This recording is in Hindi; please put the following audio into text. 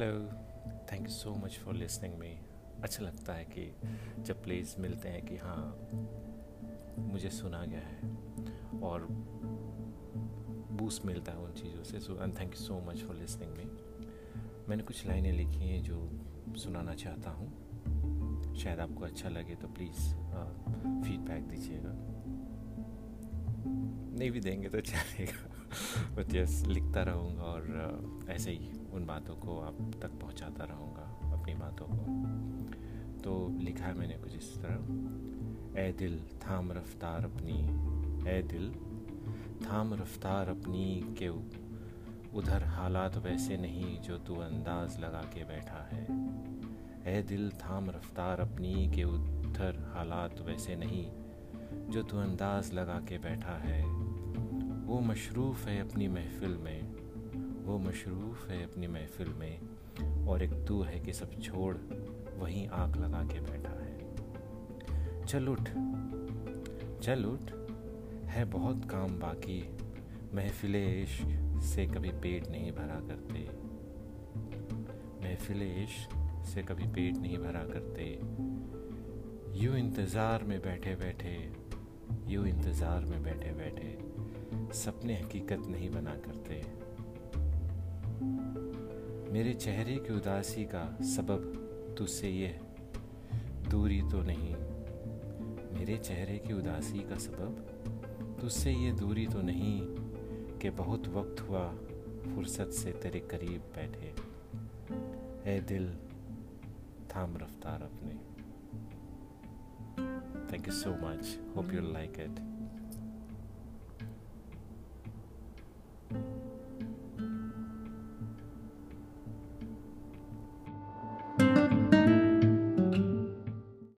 Hello thank you so much for listening me अच्छा लगता है कि जब प्लेस मिलते हैं कि हाँ मुझे सुना गया है और बूस्ट मिलता है उन चीज़ों से। So and thank you so much for listening me मैंने कुछ लाइनें लिखी हैं जो सुनाना चाहता हूँ। शायद आपको अच्छा लगे तो प्लीज़ फीडबैक दीजिएगा। नहीं भी देंगे तो चलेगा। बट यस, लिखता रहूँगा और ऐसे ही उन बातों को आप तक पहुँचाता रहूँगा, अपनी बातों को। तो लिखा है मैंने कुछ इस तरह। ए दिल, थाम रफ्तार अपनी ए दिल, थाम रफ्तार अपनी के उधर हालात वैसे नहीं जो तू अंदाज लगा के बैठा है। ए दिल, थाम रफ्तार अपनी के उधर हालात वैसे नहीं जो तू अंदाज लगा के बैठा है। वो मशरूफ़ है अपनी महफिल में, वो मशरूफ़ है अपनी महफिल में, और एक तू है कि सब छोड़, वहीं आँख लगा के बैठा है। चल उठ चल उठ, है बहुत काम बाकी, महफिल इश्क से कभी पेट नहीं भरा करते। महफिल इश्क से कभी पेट नहीं भरा करते। यूँ इंतज़ार में बैठे बैठे, यूँ इंतज़ार में बैठे बैठे सपने हकीकत नहीं बना करते। मेरे चेहरे की उदासी का सबब तुझसे ये दूरी तो नहीं। मेरे चेहरे की उदासी का सबब तुझसे ये दूरी तो नहीं कि बहुत वक्त हुआ फुर्सत से तेरे करीब बैठे। ए दिल, थाम रफ्तार अपने। Thank you so much hope you like it.